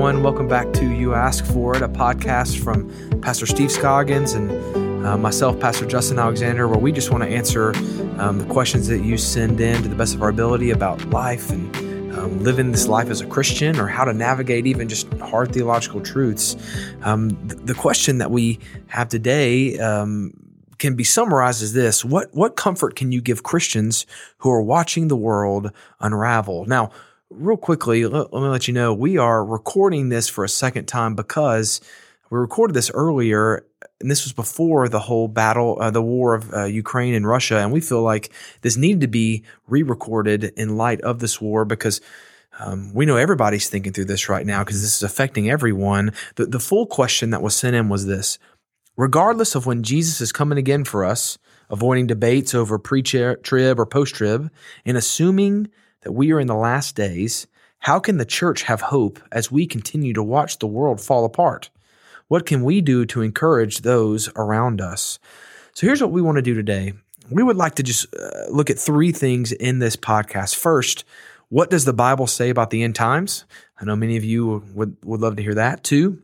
everyone. Welcome back to You Ask For It, a podcast from Pastor Steve Scoggins and uh, myself, Pastor Justin Alexander, where we just want to answer um, the questions that you send in to the best of our ability about life and um, living this life as a Christian or how to navigate even just hard theological truths. Um, th- the question that we have today um, can be summarized as this what, what comfort can you give Christians who are watching the world unravel? Now, real quickly, let, let me let you know we are recording this for a second time because we recorded this earlier and this was before the whole battle, uh, the war of uh, Ukraine and Russia. And we feel like this needed to be re recorded in light of this war because um, we know everybody's thinking through this right now because this is affecting everyone. The, the full question that was sent in was this Regardless of when Jesus is coming again for us, avoiding debates over pre trib or post trib, and assuming that we are in the last days, how can the church have hope as we continue to watch the world fall apart? What can we do to encourage those around us? So here's what we want to do today. We would like to just uh, look at three things in this podcast. First, what does the Bible say about the end times? I know many of you would, would love to hear that. Two,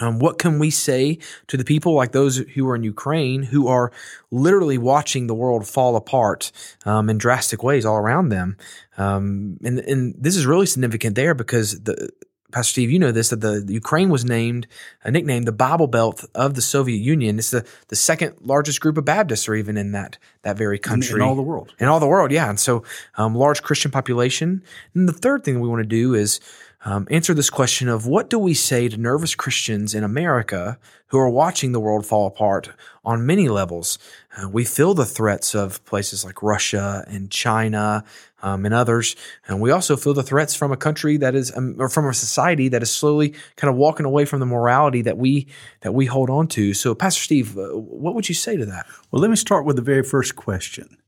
um, what can we say to the people like those who are in Ukraine who are literally watching the world fall apart um, in drastic ways all around them? Um, and, and this is really significant there because the Pastor Steve, you know this that the, Ukraine was named a nickname the Bible Belt of the Soviet Union. It's the, the second largest group of Baptists, or even in that that very country, in, in all the world, in all the world, yeah. And so, um, large Christian population. And the third thing we want to do is um, answer this question of what do we say to nervous Christians in America who are watching the world fall apart on many levels? Uh, we feel the threats of places like Russia and China um, and others, and we also feel the threats from a country that is, um, or from a society that is slowly kind of walking away from the morality that we that we hold on to. So, Pastor Steve, uh, what would you say to that? Well, let me start with the very first question.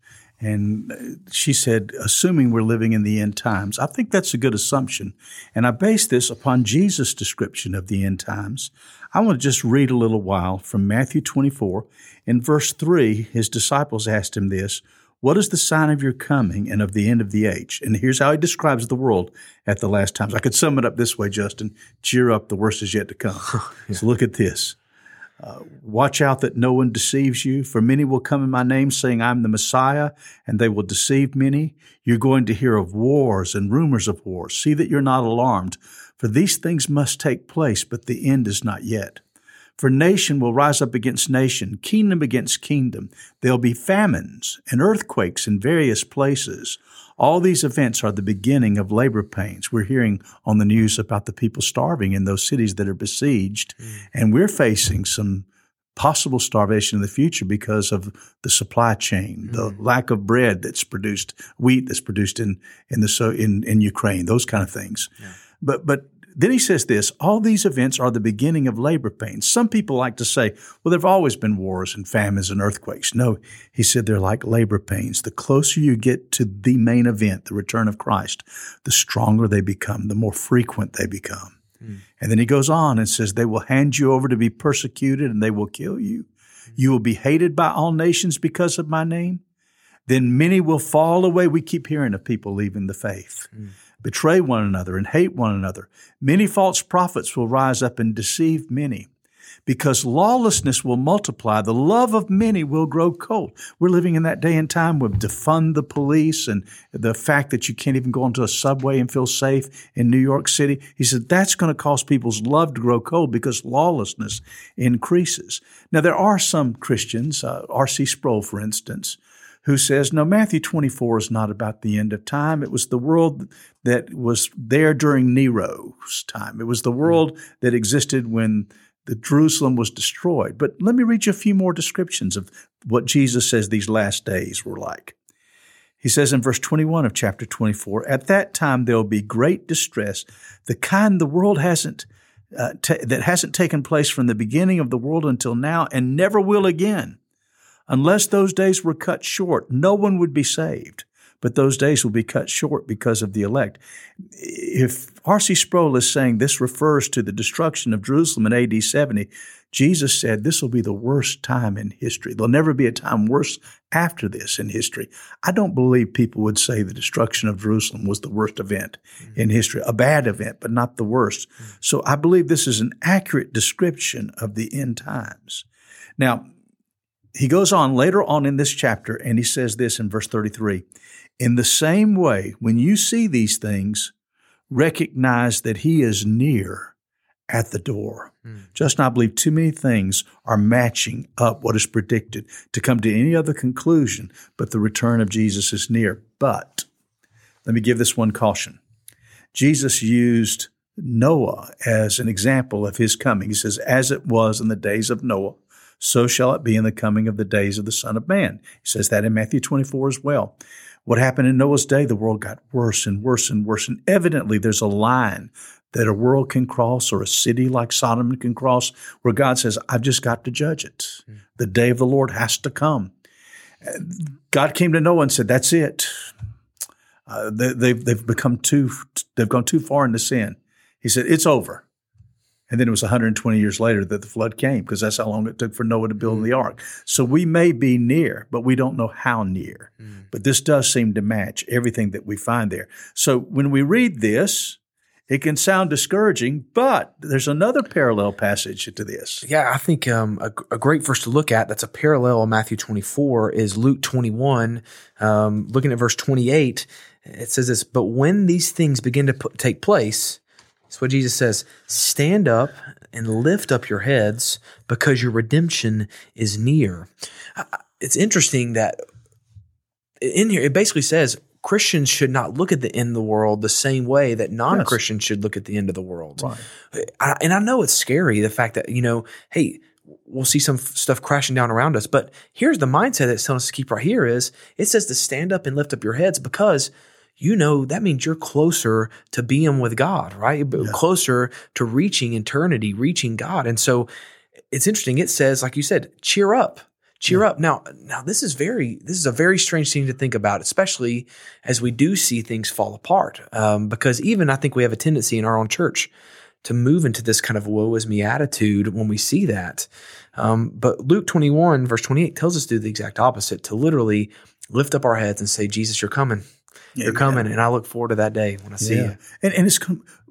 And uh, she said, assuming we're living in the end times. I think that's a good assumption. And I base this upon Jesus' description of the end times. I want to just read a little while from Matthew 24. In verse 3, his disciples asked him this What is the sign of your coming and of the end of the age? And here's how he describes the world at the last times. I could sum it up this way, Justin cheer up, the worst is yet to come. yeah. So look at this. Uh, watch out that no one deceives you, for many will come in my name saying, I'm the Messiah, and they will deceive many. You're going to hear of wars and rumors of wars. See that you're not alarmed, for these things must take place, but the end is not yet. For nation will rise up against nation, kingdom against kingdom. There'll be famines and earthquakes in various places. All these events are the beginning of labor pains. We're hearing on the news about the people starving in those cities that are besieged, mm. and we're facing some possible starvation in the future because of the supply chain, mm. the lack of bread that's produced, wheat that's produced in in the so in in Ukraine, those kind of things. Yeah. But but then he says this all these events are the beginning of labor pains. Some people like to say, well, there have always been wars and famines and earthquakes. No, he said they're like labor pains. The closer you get to the main event, the return of Christ, the stronger they become, the more frequent they become. Mm. And then he goes on and says, they will hand you over to be persecuted and they will kill you. Mm. You will be hated by all nations because of my name. Then many will fall away. We keep hearing of people leaving the faith. Mm betray one another, and hate one another. Many false prophets will rise up and deceive many. Because lawlessness will multiply, the love of many will grow cold. We're living in that day and time with defund the police and the fact that you can't even go onto a subway and feel safe in New York City. He said that's going to cause people's love to grow cold because lawlessness increases. Now, there are some Christians, uh, R.C. Sproul, for instance, who says, no, Matthew 24 is not about the end of time. It was the world that was there during Nero's time. It was the world that existed when the Jerusalem was destroyed. But let me read you a few more descriptions of what Jesus says these last days were like. He says in verse 21 of chapter 24, At that time there will be great distress, the kind the world hasn't, uh, t- that hasn't taken place from the beginning of the world until now and never will again. Unless those days were cut short, no one would be saved. but those days will be cut short because of the elect. If R.C. Sproul is saying this refers to the destruction of Jerusalem in AD 70, Jesus said this will be the worst time in history. There'll never be a time worse after this in history. I don't believe people would say the destruction of Jerusalem was the worst event mm-hmm. in history, a bad event, but not the worst. Mm-hmm. So I believe this is an accurate description of the end times. Now, he goes on later on in this chapter and he says this in verse 33 In the same way, when you see these things, recognize that he is near at the door. Mm. Just I believe too many things are matching up what is predicted to come to any other conclusion, but the return of Jesus is near. But let me give this one caution. Jesus used Noah as an example of his coming. He says, as it was in the days of Noah, so shall it be in the coming of the days of the Son of Man. He says that in Matthew 24 as well. What happened in Noah's day, the world got worse and worse and worse. And evidently, there's a line that a world can cross or a city like Sodom can cross where God says, I've just got to judge it. Mm. The day of the Lord has to come. God came to Noah and said, That's it. Uh, they, they've, they've become too, they've gone too far into sin. He said, It's over. And then it was 120 years later that the flood came because that's how long it took for Noah to build mm. the ark. So we may be near, but we don't know how near. Mm. But this does seem to match everything that we find there. So when we read this, it can sound discouraging, but there's another parallel passage to this. Yeah, I think um, a, a, great verse to look at that's a parallel in Matthew 24 is Luke 21. Um, looking at verse 28, it says this, but when these things begin to p- take place, it's what Jesus says, stand up and lift up your heads because your redemption is near. It's interesting that in here, it basically says, Christians should not look at the end of the world the same way that non Christians yes. should look at the end of the world. Right. I, and I know it's scary, the fact that, you know, hey, we'll see some stuff crashing down around us. But here's the mindset that's telling us to keep right here is it says to stand up and lift up your heads because you know that means you're closer to being with God, right? Yeah. Closer to reaching eternity, reaching God. And so it's interesting. It says, like you said, cheer up cheer yeah. up. Now, now this is very this is a very strange thing to think about, especially as we do see things fall apart. Um, because even I think we have a tendency in our own church to move into this kind of woe is me attitude when we see that. Um, but Luke 21 verse 28 tells us to do the exact opposite, to literally lift up our heads and say, Jesus, you're coming. You're coming, and I look forward to that day when I see yeah. you. And, and it's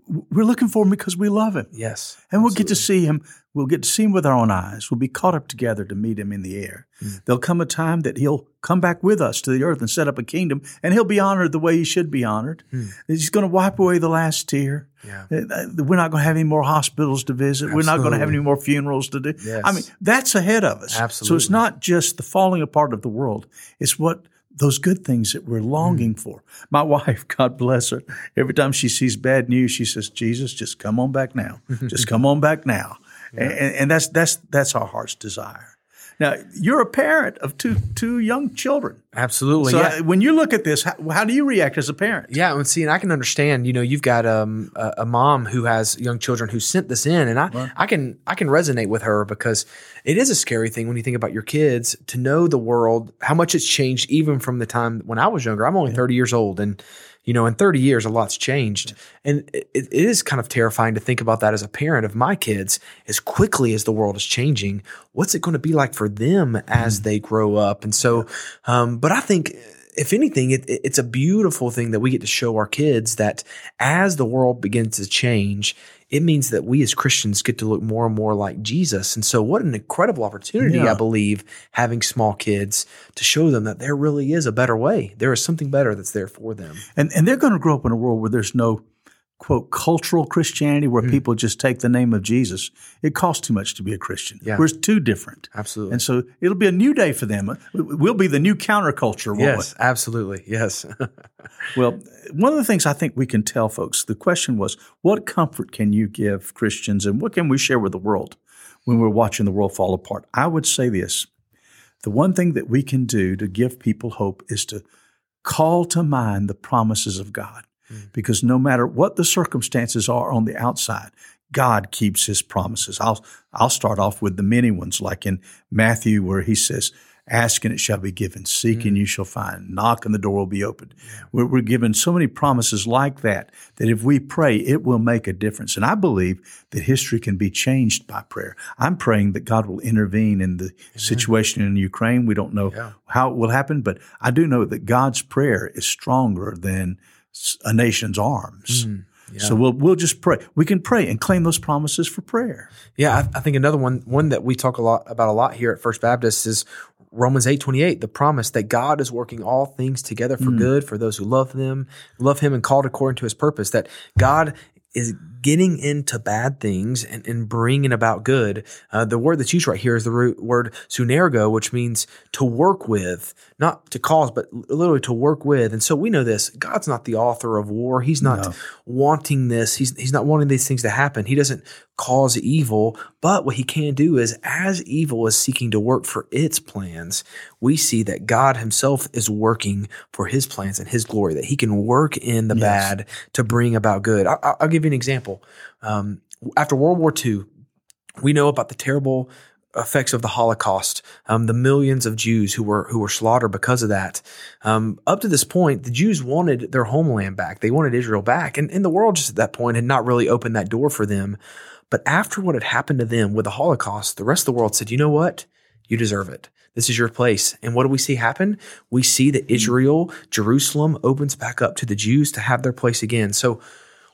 we're looking for him because we love him. Yes. And we'll get to see him. We'll get to see him with our own eyes. We'll be caught up together to meet him in the air. Mm. There'll come a time that he'll come back with us to the earth and set up a kingdom, and he'll be honored the way he should be honored. Mm. He's going to wipe away the last tear. Yeah. Uh, uh, we're not going to have any more hospitals to visit. Absolutely. We're not going to have any more funerals to do. Yes. I mean, that's ahead of us. Absolutely. So it's not just the falling apart of the world. It's what those good things that we're longing mm. for. My wife, God bless her, every time she sees bad news, she says, Jesus, just come on back now. just come on back now. Yeah. And, and that's, that's, that's our heart's desire. Now, you're a parent of two two young children. Absolutely. So yeah. when you look at this, how, how, do you react as a parent? Yeah, and see, and I can understand. You know, you've got um, a, a, mom who has young children who sent this in, and I right. I can I can resonate with her because it is a scary thing when you think about your kids to know the world, how much it's changed even from the time when I was younger. I'm only yeah. 30 years old, and you know, in 30 years, a lot's changed. And it, it is kind of terrifying to think about that as a parent of my kids. As quickly as the world is changing, what's it going to be like for them as mm. they grow up? And so, um, but I think if anything, it, it's a beautiful thing that we get to show our kids that as the world begins to change, it means that we as Christians get to look more and more like Jesus. And so, what an incredible opportunity, yeah. I believe, having small kids to show them that there really is a better way. There is something better that's there for them. And, and they're going to grow up in a world where there's no quote cultural Christianity where mm. people just take the name of Jesus. It costs too much to be a Christian. Yeah. We're too different. Absolutely. And so it'll be a new day for them. We'll be the new counterculture. Yes, we? absolutely. Yes. well, one of the things I think we can tell folks, the question was, what comfort can you give Christians and what can we share with the world when we're watching the world fall apart? I would say this. The one thing that we can do to give people hope is to call to mind the promises of God. Mm. Because no matter what the circumstances are on the outside, God keeps his promises. I'll, I'll start off with the many ones, like in Matthew, where he says, Ask and it shall be given. Seek and you shall find. Knock and the door will be opened. We're, we're given so many promises like that that if we pray, it will make a difference. And I believe that history can be changed by prayer. I'm praying that God will intervene in the situation in Ukraine. We don't know Yeah. how it will happen, but I do know that God's prayer is stronger than a nation's arms. Mm, yeah. So we'll we'll just pray. We can pray and claim those promises for prayer. Yeah, I, I think another one one that we talk a lot about a lot here at First Baptist is Romans eight twenty eight, the promise that God is working all things together for good for those who love them, love Him, and called according to His purpose. That God is getting into bad things and, and bringing about good. Uh, the word that's used right here is the root word sunergo, which means to work with, not to cause, but literally to work with. And so we know this. God's not the author of war. He's not wanting this. He's he's not wanting these things to happen. He doesn't cause evil, but what he can do is as evil is seeking to work for its plans, we see that God himself is working for his plans and his glory, that he can work in the bad to bring about good. I, I- I'll give you an example. Um, after World War II, we know about the terrible effects of the Holocaust, um, the millions of Jews who were who were slaughtered because of that. Um, up to this point, the Jews wanted their homeland back; they wanted Israel back, and, and the world just at that point had not really opened that door for them. But after what had happened to them with the Holocaust, the rest of the world said, "You know what? You deserve it. This is your place." And what do we see happen? We see that mm-hmm. Israel, Jerusalem, opens back up to the Jews to have their place again. So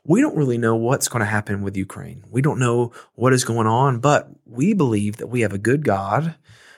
we don't really know what's going to happen with Ukraine. We don't know what is going on, but we believe that we have a good God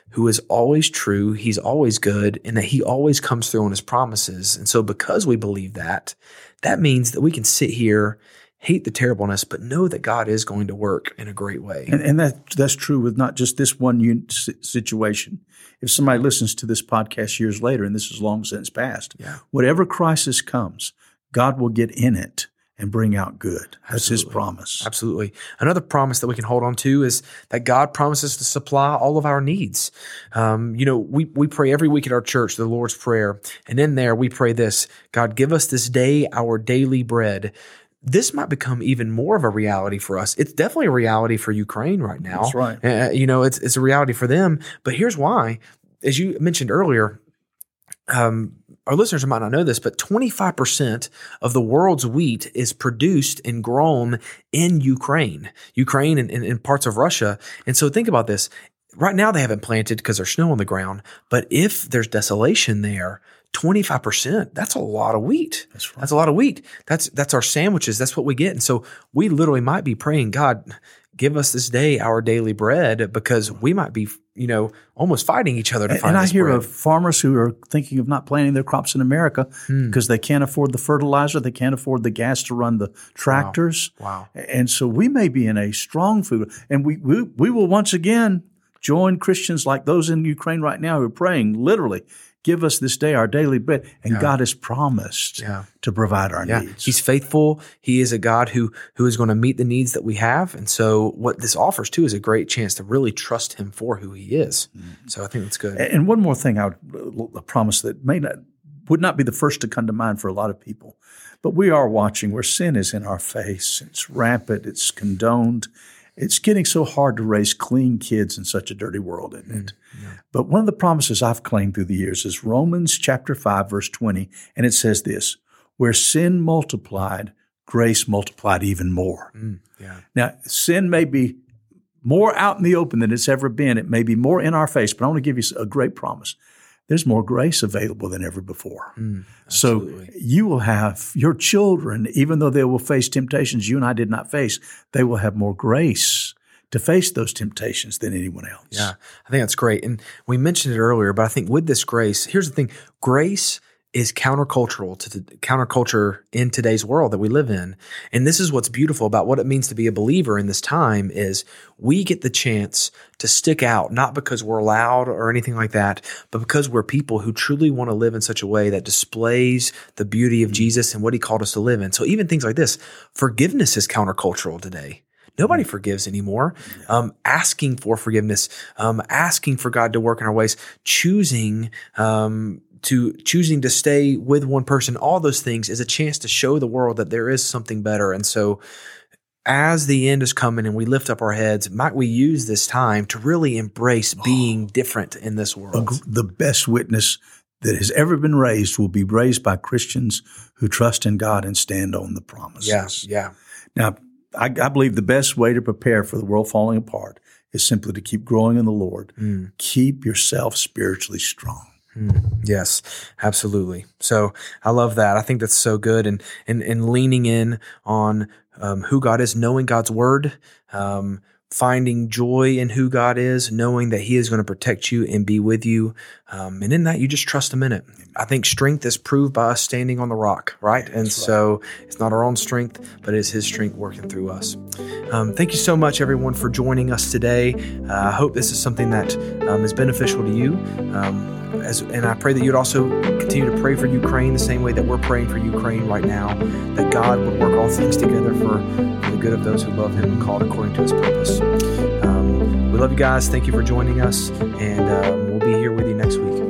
who is always true. He's always good and that he always comes through on his promises. And so because we believe that, that means that we can sit here, hate the terribleness, but know that God is going to work in a great way. And, and that that's true with not just this one situation. If somebody listens to this podcast years later, and this is long since past, Yeah. whatever crisis comes, God will get in it and bring out good. That's His promise. Absolutely. Another promise that we can hold on to is that God promises to supply all of our needs. Um, you know, we, we pray every week at our church, the Lord's Prayer. And in there, we pray this God, give us this day our daily bread. This might become even more of a reality for us. It's definitely a reality for Ukraine right now. That's right. Uh, you know, it's, it's a reality for them. But here's why. As you mentioned earlier, um, our listeners might not know this, but 25% of the world's wheat is produced and grown in Ukraine, Ukraine and, and, and parts of Russia. And so think about this. Right now, they haven't planted because there's snow on the ground. But if there's desolation there, 25%, that's a lot of wheat. That's right. That's a lot of wheat. That's that's our sandwiches. That's what we get. And so we literally might be praying, God, give us this day our daily bread because we might be, you know, almost fighting each other to And, find and I hear bread. of farmers who are thinking of not planting their crops in America Hmm. because they can't afford the fertilizer, they can't afford the gas to run the tractors. Wow. And so we may be in a strong food, and we, we, we will once again join Christians like those in Ukraine right now who are praying, literally, give us this day our daily bread. And God has promised Yeah. to provide our Yeah, needs. he's faithful. He is a God who who is going to meet the needs that we have, and so what this offers too is a great chance to really trust Him for who He is. Mm-hmm. So I think that's good. And one more thing I would promise that may not would not be the first to come to mind for a lot of people, but we are watching where sin is in our face. It's rampant. It's condoned. It's getting so hard to raise clean kids in such a dirty world, isn't it? But one of the promises I've claimed through the years is Romans chapter 5, verse 20, and it says this where sin multiplied, grace multiplied even more. Mm, yeah, Now, sin may be more out in the open than it's ever been. It may be more in our face, but I want to give you a great promise. There's more grace available than ever before. Hmm, so you will have your children, even though they will face temptations you and I did not face, they will have more grace to face those temptations than anyone else. yeah, I think that's great. And we mentioned it earlier, but I think with this grace, here's the thing: grace is countercultural to the counterculture in today's world that we live in. And this is what's beautiful about what it means to be a believer in this time is we get the chance to stick out, not because we're loud or anything like that, but because we're people who truly want to live in such a way that displays the beauty of Jesus and what he called us to live in. So even things like this, forgiveness is countercultural today. Nobody forgives anymore. Um, asking for forgiveness, um, asking for God to work in our ways, choosing um, to choosing to stay with one person. All those things is a chance to show the world that there is something better. And so, as the end is coming and we lift up our heads, might we use this time to really embrace being different in this world? The best witness that has ever been raised will be raised by Christians who trust in God and stand on the promises. Yeah, yeah. Now, I, I believe the best way to prepare for the world falling apart is simply to keep growing in the Lord. Mm. Keep yourself spiritually strong. Mm. Yes, absolutely. So I love that. I think that's so good, and and and leaning in on um, who God is, knowing God's word, um, finding joy in who God is, knowing that He is going to protect you and be with you. Um, and in that, you just trust Him in it. I think strength is proved by us standing on the rock, right? And so it's not our own strength, but it's His strength working through us. Um, thank you so much, everyone, for joining us today. Uh, I hope this is something that um, is beneficial to you. As, and I pray that you'd also continue to pray for Ukraine the same way that we're praying for Ukraine right now, that God would work all things together for, for the good of those who love Him and called according to His purpose. Um, we love you guys. Thank you for joining us, and um, we'll be here with you next week.